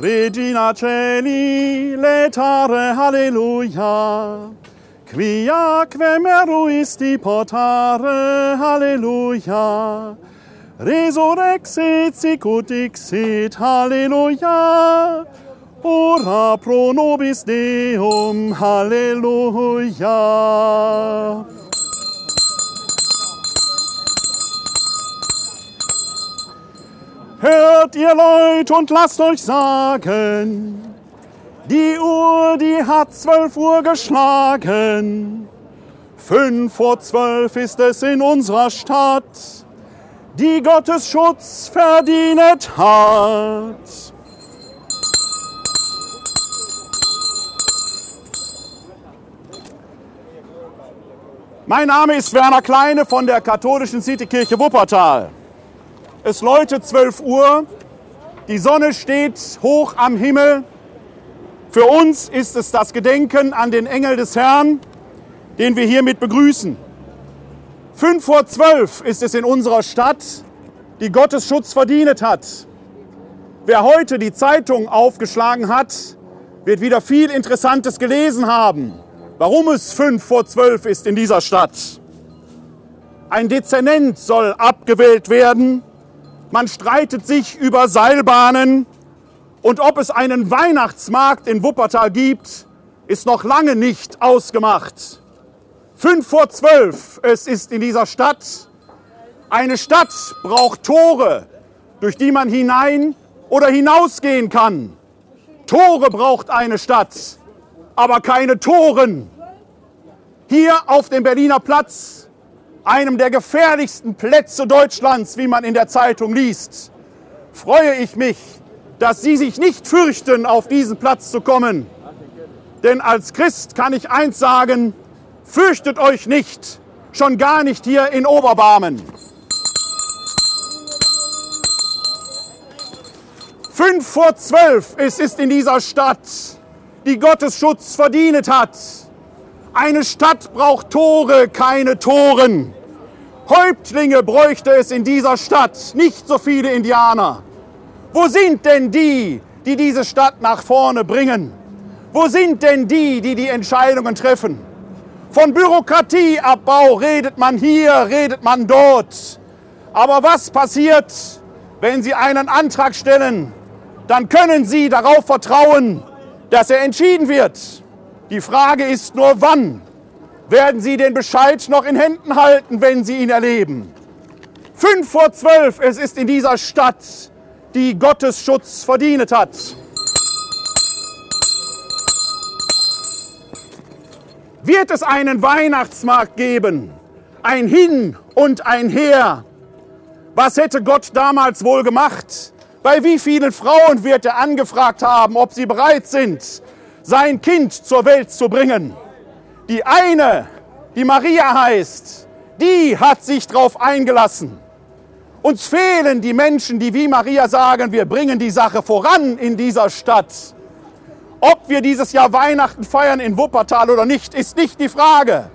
Regina Celi, letare Alleluia. Quia quem eruisti potare, Alleluia. Resurrexit sicut dixit, Alleluia. Ora pro nobis Deum, Alleluia. Hört ihr Leute und lasst euch sagen, die Uhr, die hat zwölf Uhr geschlagen. Fünf vor zwölf ist es in unserer Stadt, die Gottes Schutz verdient hat. Mein Name ist Werner Kleine von der katholischen Citykirche Wuppertal. Es läutet 12 Uhr, die Sonne steht hoch am Himmel. Für uns ist es das Gedenken an den Engel des Herrn, den wir hiermit begrüßen. Fünf vor zwölf ist es in unserer Stadt, die Gottes Schutz verdient hat. Wer heute die Zeitung aufgeschlagen hat, wird wieder viel Interessantes gelesen haben, warum es fünf vor zwölf ist in dieser Stadt. Ein Dezernent soll abgewählt werden. Man streitet sich über Seilbahnen. Und ob es einen Weihnachtsmarkt in Wuppertal gibt, ist noch lange nicht ausgemacht. Fünf vor zwölf, es ist in dieser Stadt. Eine Stadt braucht Tore, durch die man hinein oder hinausgehen kann. Tore braucht eine Stadt, aber keine Toren. Hier auf dem Berliner Platz, einem der gefährlichsten Plätze Deutschlands, wie man in der Zeitung liest, freue ich mich, dass Sie sich nicht fürchten, auf diesen Platz zu kommen. Denn als Christ kann ich eins sagen, fürchtet euch nicht, schon gar nicht hier in Oberbarmen. Fünf vor zwölf, es ist in dieser Stadt, die Gottes Schutz verdient hat. Eine Stadt braucht Tore, keine Toren. Häuptlinge bräuchte es in dieser Stadt, nicht so viele Indianer. Wo sind denn die, die diese Stadt nach vorne bringen? Wo sind denn die, die die Entscheidungen treffen? Von Bürokratieabbau redet man hier, redet man dort. Aber was passiert, wenn Sie einen Antrag stellen? Dann können Sie darauf vertrauen, dass er entschieden wird. Die Frage ist nur, wann werden Sie den Bescheid noch in Händen halten, wenn Sie ihn erleben? Fünf vor zwölf, es ist in dieser Stadt, die Gottes Schutz verdient hat. Wird es einen Weihnachtsmarkt geben? Ein Hin und ein Her. Was hätte Gott damals wohl gemacht? Bei wie vielen Frauen wird er angefragt haben, ob sie bereit sind, sein Kind zur Welt zu bringen? Die eine, die Maria heißt, die hat sich darauf eingelassen. Uns fehlen die Menschen, die wie Maria sagen, wir bringen die Sache voran in dieser Stadt. Ob wir dieses Jahr Weihnachten feiern in Wuppertal oder nicht, ist nicht die Frage.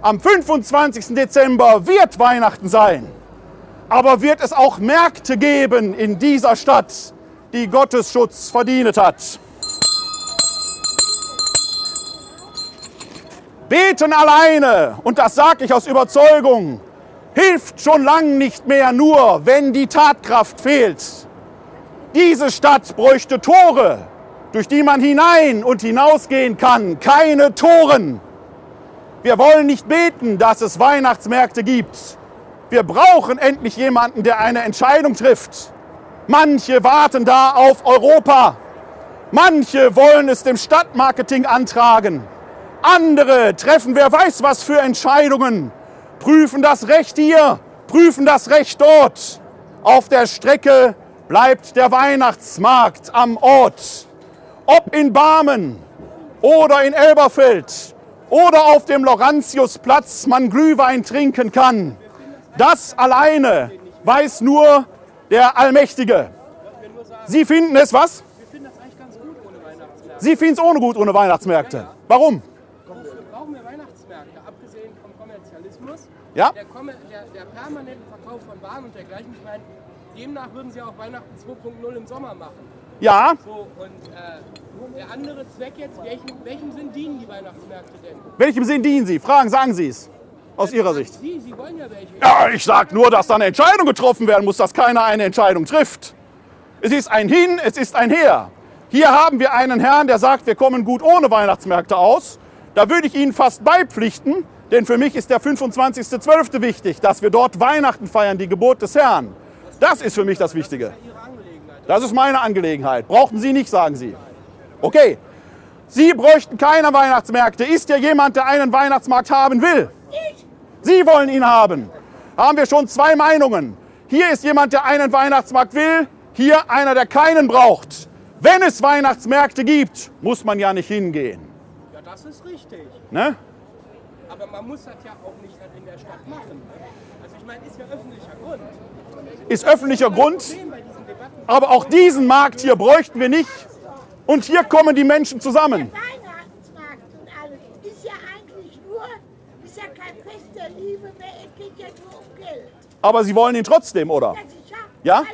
Am 25. Dezember wird Weihnachten sein. Aber wird es auch Märkte geben in dieser Stadt, die Gottes Schutz verdient hat? Beten alleine, und das sage ich aus Überzeugung, hilft schon lang nicht mehr nur, wenn die Tatkraft fehlt. Diese Stadt bräuchte Tore, durch die man hinein und hinausgehen kann, keine Toren. Wir wollen nicht beten, dass es Weihnachtsmärkte gibt. Wir brauchen endlich jemanden, der eine Entscheidung trifft. Manche warten da auf Europa. Manche wollen es dem Stadtmarketing antragen. Andere treffen wer weiß was für Entscheidungen, prüfen das Recht hier, prüfen das Recht dort. Auf der Strecke bleibt der Weihnachtsmarkt am Ort. Ob in Barmen oder in Elberfeld oder auf dem Laurentiusplatz man Glühwein trinken kann, das alleine weiß nur der Allmächtige. Sie finden es was? Sie finden es ohne gut ohne Weihnachtsmärkte. Warum? brauchen wir Weihnachtsmärkte, abgesehen vom Kommerzialismus, Ja? der, der, der permanenten Verkauf von Waren und dergleichen. Ich meine, demnach würden sie auch Weihnachten 2.0 im Sommer machen. Ja, So, und äh, der andere Zweck jetzt, welchem, welchem Sinn dienen die Weihnachtsmärkte denn? welchem Sinn dienen sie? Fragen, sagen Sie es. Aus Ihrer Sicht. Sie, Sie wollen ja welche. Ja, ich sage nur, dass da eine Entscheidung getroffen werden muss, dass keiner eine Entscheidung trifft. Es ist ein Hin, es ist ein Her. Hier haben wir einen Herrn, der sagt, wir kommen gut ohne Weihnachtsmärkte aus. Da würde ich Ihnen fast beipflichten, denn für mich ist der 25.12. wichtig, dass wir dort Weihnachten feiern, die Geburt des Herrn. Das ist für mich das Wichtige. Das ist meine Angelegenheit. Brauchten Sie nicht, sagen Sie. Okay. Sie bräuchten keine Weihnachtsmärkte. Ist hier jemand, der einen Weihnachtsmarkt haben will? Sie wollen ihn haben. Haben wir schon zwei Meinungen. Hier ist jemand, der einen Weihnachtsmarkt will. Hier einer, der keinen braucht. Wenn es Weihnachtsmärkte gibt, muss man ja nicht hingehen. Ja, das ist richtig. Ne? Aber man muss das ja auch nicht in der Stadt machen. Also ich meine, ist ja öffentlicher Grund. Ist öffentlicher Grund. Aber auch diesen Markt hier bräuchten wir nicht. Und hier kommen die Menschen zusammen. Weihnachtsmarkt und alles ist ja eigentlich nur, ist ja kein Fest der Liebe mehr, es geht ja nur um Geld. Aber Sie wollen ihn trotzdem, oder? Ja.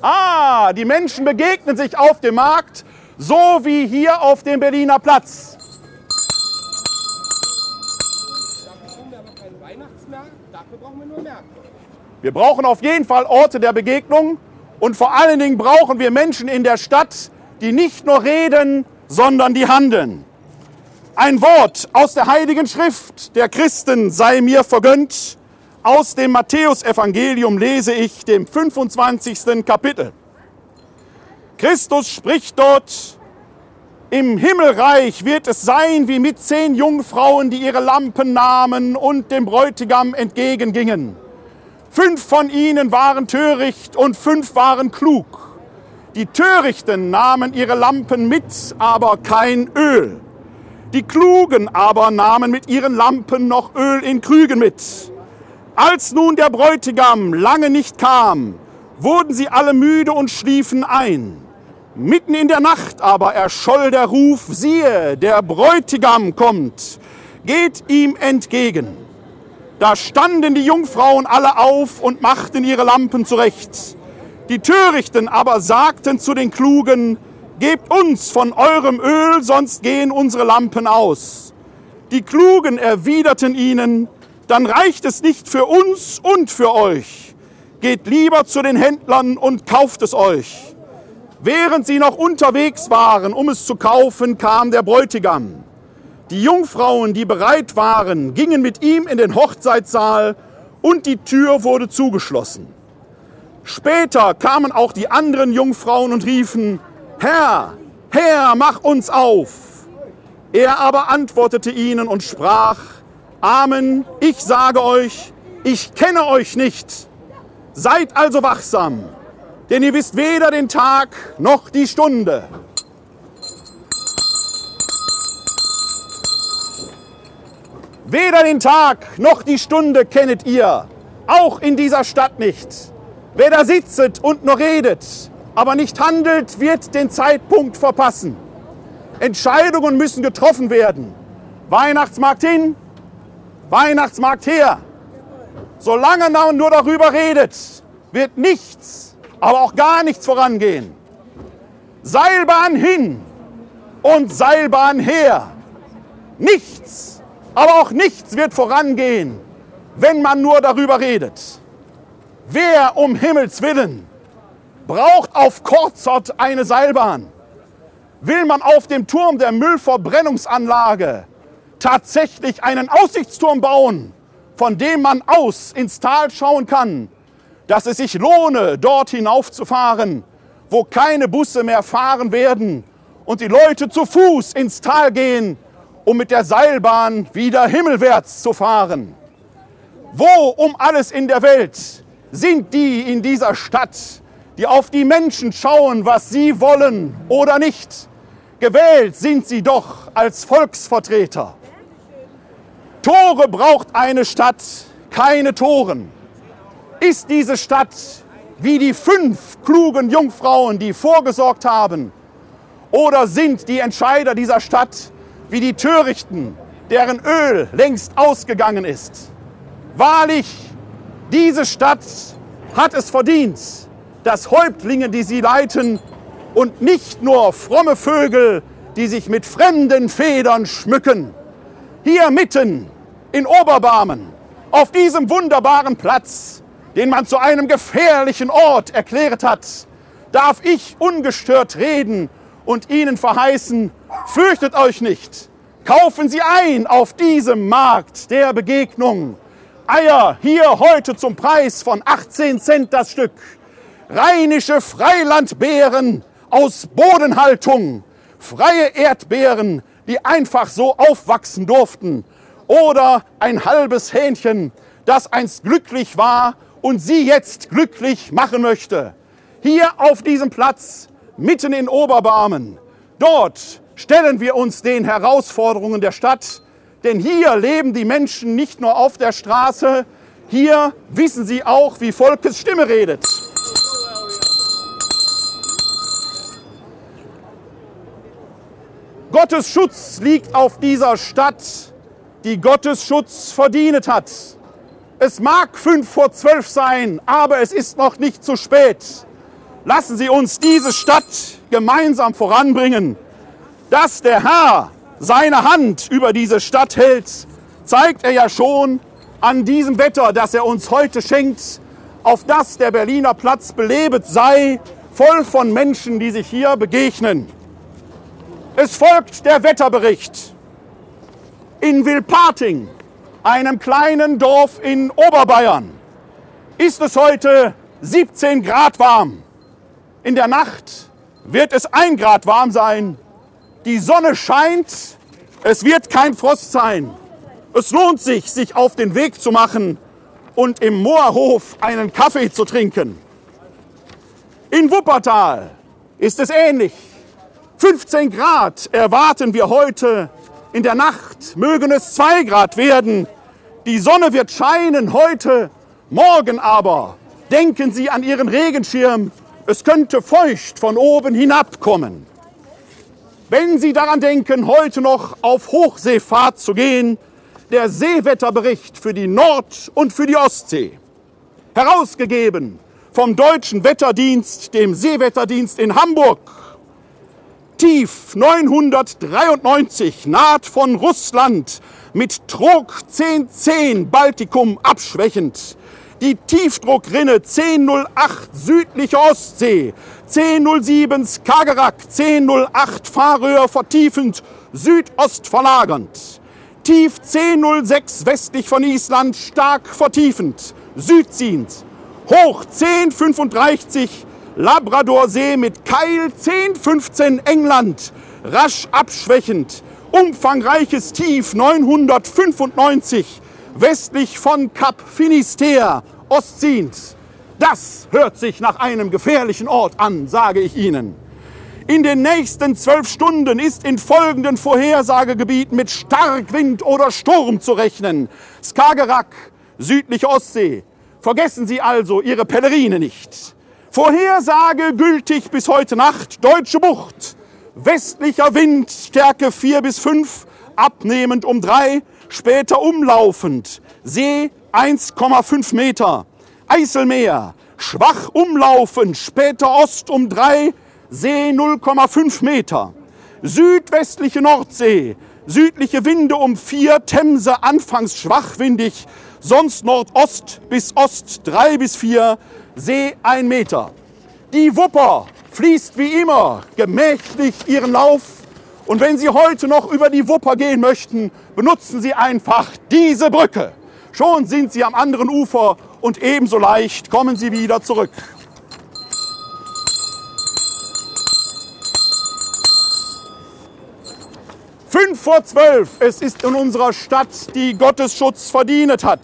Ah, die Menschen begegnen sich auf dem Markt, so wie hier auf dem Berliner Platz. Wir brauchen auf jeden Fall Orte der Begegnung und vor allen Dingen brauchen wir Menschen in der Stadt, die nicht nur reden, sondern die handeln. Ein Wort aus der Heiligen Schrift der Christen sei mir vergönnt. Aus dem Matthäusevangelium lese ich dem 25. Kapitel. Christus spricht dort, im Himmelreich wird es sein wie mit zehn Jungfrauen, die ihre Lampen nahmen und dem Bräutigam entgegengingen. Fünf von ihnen waren töricht und fünf waren klug. Die Törichten nahmen ihre Lampen mit, aber kein Öl. Die Klugen aber nahmen mit ihren Lampen noch Öl in Krügen mit. Als nun der Bräutigam lange nicht kam, wurden sie alle müde und schliefen ein. Mitten in der Nacht aber erscholl der Ruf, siehe, der Bräutigam kommt, geht ihm entgegen. Da standen die Jungfrauen alle auf und machten ihre Lampen zurecht. Die Törichten aber sagten zu den Klugen, Gebt uns von eurem Öl, sonst gehen unsere Lampen aus. Die Klugen erwiderten ihnen, dann reicht es nicht für uns und für euch. Geht lieber zu den Händlern und kauft es euch. Während sie noch unterwegs waren, um es zu kaufen, kam der Bräutigam. Die Jungfrauen, die bereit waren, gingen mit ihm in den Hochzeitssaal und die Tür wurde zugeschlossen. Später kamen auch die anderen Jungfrauen und riefen, Herr, Herr, mach uns auf. Er aber antwortete ihnen und sprach, Amen, ich sage euch, ich kenne euch nicht. Seid also wachsam, denn ihr wisst weder den Tag noch die Stunde. Weder den Tag noch die Stunde kennet ihr, auch in dieser Stadt nicht. Wer da sitzet und nur redet, aber nicht handelt, wird den Zeitpunkt verpassen. Entscheidungen müssen getroffen werden. Weihnachtsmarkt hin, Weihnachtsmarkt her. Solange man nur darüber redet, wird nichts, aber auch gar nichts vorangehen. Seilbahn hin und Seilbahn her. Nichts, aber auch nichts wird vorangehen, wenn man nur darüber redet. Wer um Himmels willen braucht auf Kurzort eine Seilbahn? Will man auf dem Turm der Müllverbrennungsanlage tatsächlich einen Aussichtsturm bauen, von dem man aus ins Tal schauen kann, dass es sich lohne, dort hinaufzufahren, wo keine Busse mehr fahren werden und die Leute zu Fuß ins Tal gehen, um mit der Seilbahn wieder himmelwärts zu fahren. Wo um alles in der Welt sind die in dieser Stadt, die auf die Menschen schauen, was sie wollen oder nicht? Gewählt sind sie doch als Volksvertreter. Tore braucht eine Stadt, keine Toren. Ist diese Stadt wie die fünf klugen Jungfrauen, die vorgesorgt haben? Oder sind die Entscheider dieser Stadt wie die Törichten, deren Öl längst ausgegangen ist? Wahrlich, diese Stadt hat es verdient, dass Häuptlinge, die sie leiten, und nicht nur fromme Vögel, die sich mit fremden Federn schmücken. Hier mitten in Oberbarmen, auf diesem wunderbaren Platz, den man zu einem gefährlichen Ort erklärt hat, darf ich ungestört reden und Ihnen verheißen, fürchtet euch nicht, kaufen Sie ein auf diesem Markt der Begegnung. Eier hier heute zum Preis von 18 Cent das Stück. Rheinische Freilandbeeren aus Bodenhaltung. Freie Erdbeeren, die einfach so aufwachsen durften. Oder ein halbes Hähnchen, das einst glücklich war und sie jetzt glücklich machen möchte. Hier auf diesem Platz, mitten in Oberbarmen, dort stellen wir uns den Herausforderungen der Stadt, denn hier leben die Menschen nicht nur auf der Straße, hier wissen sie auch, wie Volkes Stimme redet. Gottes Schutz liegt auf dieser Stadt, die Gottes Schutz verdient hat. Es mag fünf vor zwölf sein, aber es ist noch nicht zu spät. Lassen Sie uns diese Stadt gemeinsam voranbringen. Dass der Herr seine Hand über diese Stadt hält, zeigt er ja schon an diesem Wetter, das er uns heute schenkt, auf das der Berliner Platz belebet sei, voll von Menschen, die sich hier begegnen. Es folgt der Wetterbericht. In Wilpating, einem kleinen Dorf in Oberbayern, ist es heute 17 Grad warm. In der Nacht wird es 1 Grad warm sein. Die Sonne scheint, es wird kein Frost sein. Es lohnt sich, sich auf den Weg zu machen und im Moorhof einen Kaffee zu trinken. In Wuppertal ist es ähnlich. 15 Grad erwarten wir heute. In der Nacht mögen es 2 Grad werden. Die Sonne wird scheinen heute. Morgen aber denken Sie an Ihren Regenschirm. Es könnte feucht von oben hinabkommen. Wenn Sie daran denken, heute noch auf Hochseefahrt zu gehen, der Seewetterbericht für die Nord- und für die Ostsee, herausgegeben vom Deutschen Wetterdienst, dem Seewetterdienst in Hamburg, tief 993 naht von Russland mit Trog 1010 Baltikum abschwächend. Die Tiefdruckrinne 1008 südliche Ostsee, 1007 Skagerrak, 1008 Fahrröhr vertiefend Südost verlagernd. Tief 1006 westlich von Island stark vertiefend, südziehend. Hoch 1035 Labradorsee mit Keil 1015 England, rasch abschwächend, umfangreiches Tief 995, westlich von Kap Finisterre, ostziehend. Das hört sich nach einem gefährlichen Ort an, sage ich Ihnen. In den nächsten zwölf Stunden ist in folgenden Vorhersagegebieten mit Starkwind oder Sturm zu rechnen. Skagerrak, südliche Ostsee. Vergessen Sie also Ihre Pellerine nicht. Vorhersage gültig bis heute Nacht, Deutsche Bucht. Westlicher Wind, Stärke 4 bis 5, abnehmend um 3, später umlaufend. See 1,5 Meter. Eiselmeer, schwach umlaufend, später Ost um 3, See 0,5 Meter. Südwestliche Nordsee, südliche Winde um 4, Themse anfangs schwachwindig, sonst Nordost bis Ost 3 bis 4, See ein Meter. Die Wupper fließt wie immer gemächlich ihren Lauf. Und wenn Sie heute noch über die Wupper gehen möchten, benutzen Sie einfach diese Brücke. Schon sind Sie am anderen Ufer und ebenso leicht kommen Sie wieder zurück. Fünf vor zwölf, es ist in unserer Stadt, die Gottes Schutz verdient hat.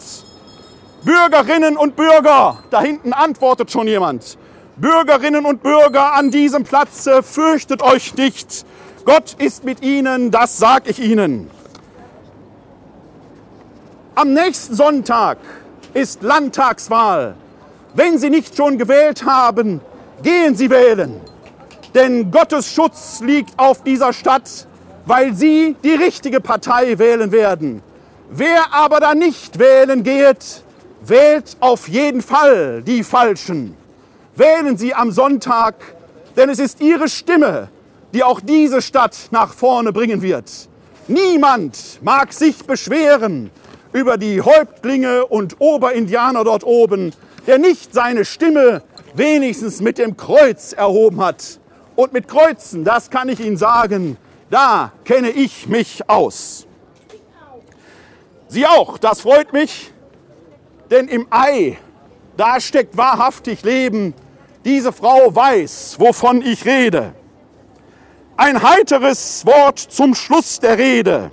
Bürgerinnen und Bürger, da hinten antwortet schon jemand. Bürgerinnen und Bürger an diesem Platze, fürchtet euch nicht. Gott ist mit ihnen, das sag ich Ihnen. Am nächsten Sonntag ist Landtagswahl. Wenn Sie nicht schon gewählt haben, gehen Sie wählen. Denn Gottes Schutz liegt auf dieser Stadt, weil Sie die richtige Partei wählen werden. Wer aber da nicht wählen geht, wählt auf jeden Fall die Falschen. Wählen Sie am Sonntag, denn es ist Ihre Stimme, die auch diese Stadt nach vorne bringen wird. Niemand mag sich beschweren über die Häuptlinge und Oberindianer dort oben, der nicht seine Stimme wenigstens mit dem Kreuz erhoben hat. Und mit Kreuzen, das kann ich Ihnen sagen, da kenne ich mich aus. Sie auch, das freut mich, denn im Ei, da steckt wahrhaftig Leben. Diese Frau weiß, wovon ich rede. Ein heiteres Wort zum Schluss der Rede.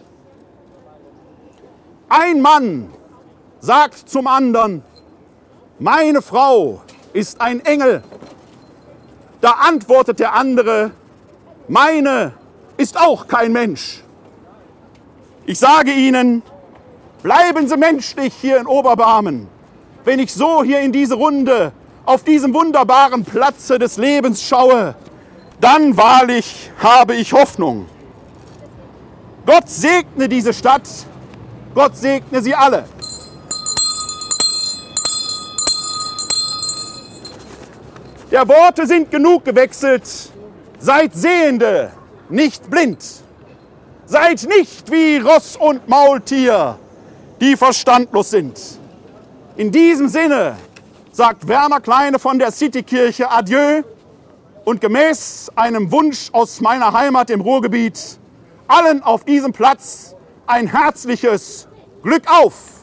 Ein Mann sagt zum anderen, meine Frau ist ein Engel. Da antwortet der andere, meine ist auch kein Mensch. Ich sage Ihnen, bleiben Sie menschlich hier in Oberbarmen. Wenn ich so hier in diese Runde auf diesem wunderbaren Platze des Lebens schaue, dann wahrlich habe ich Hoffnung. Gott segne diese Stadt, Gott segne sie alle. Der Worte sind genug gewechselt. Seid Sehende, nicht blind. Seid nicht wie Ross und Maultier, die verstandlos sind. In diesem Sinne sagt Werner Kleine von der Citykirche Adieu und gemäß einem Wunsch aus meiner Heimat im Ruhrgebiet allen auf diesem Platz ein herzliches Glück auf!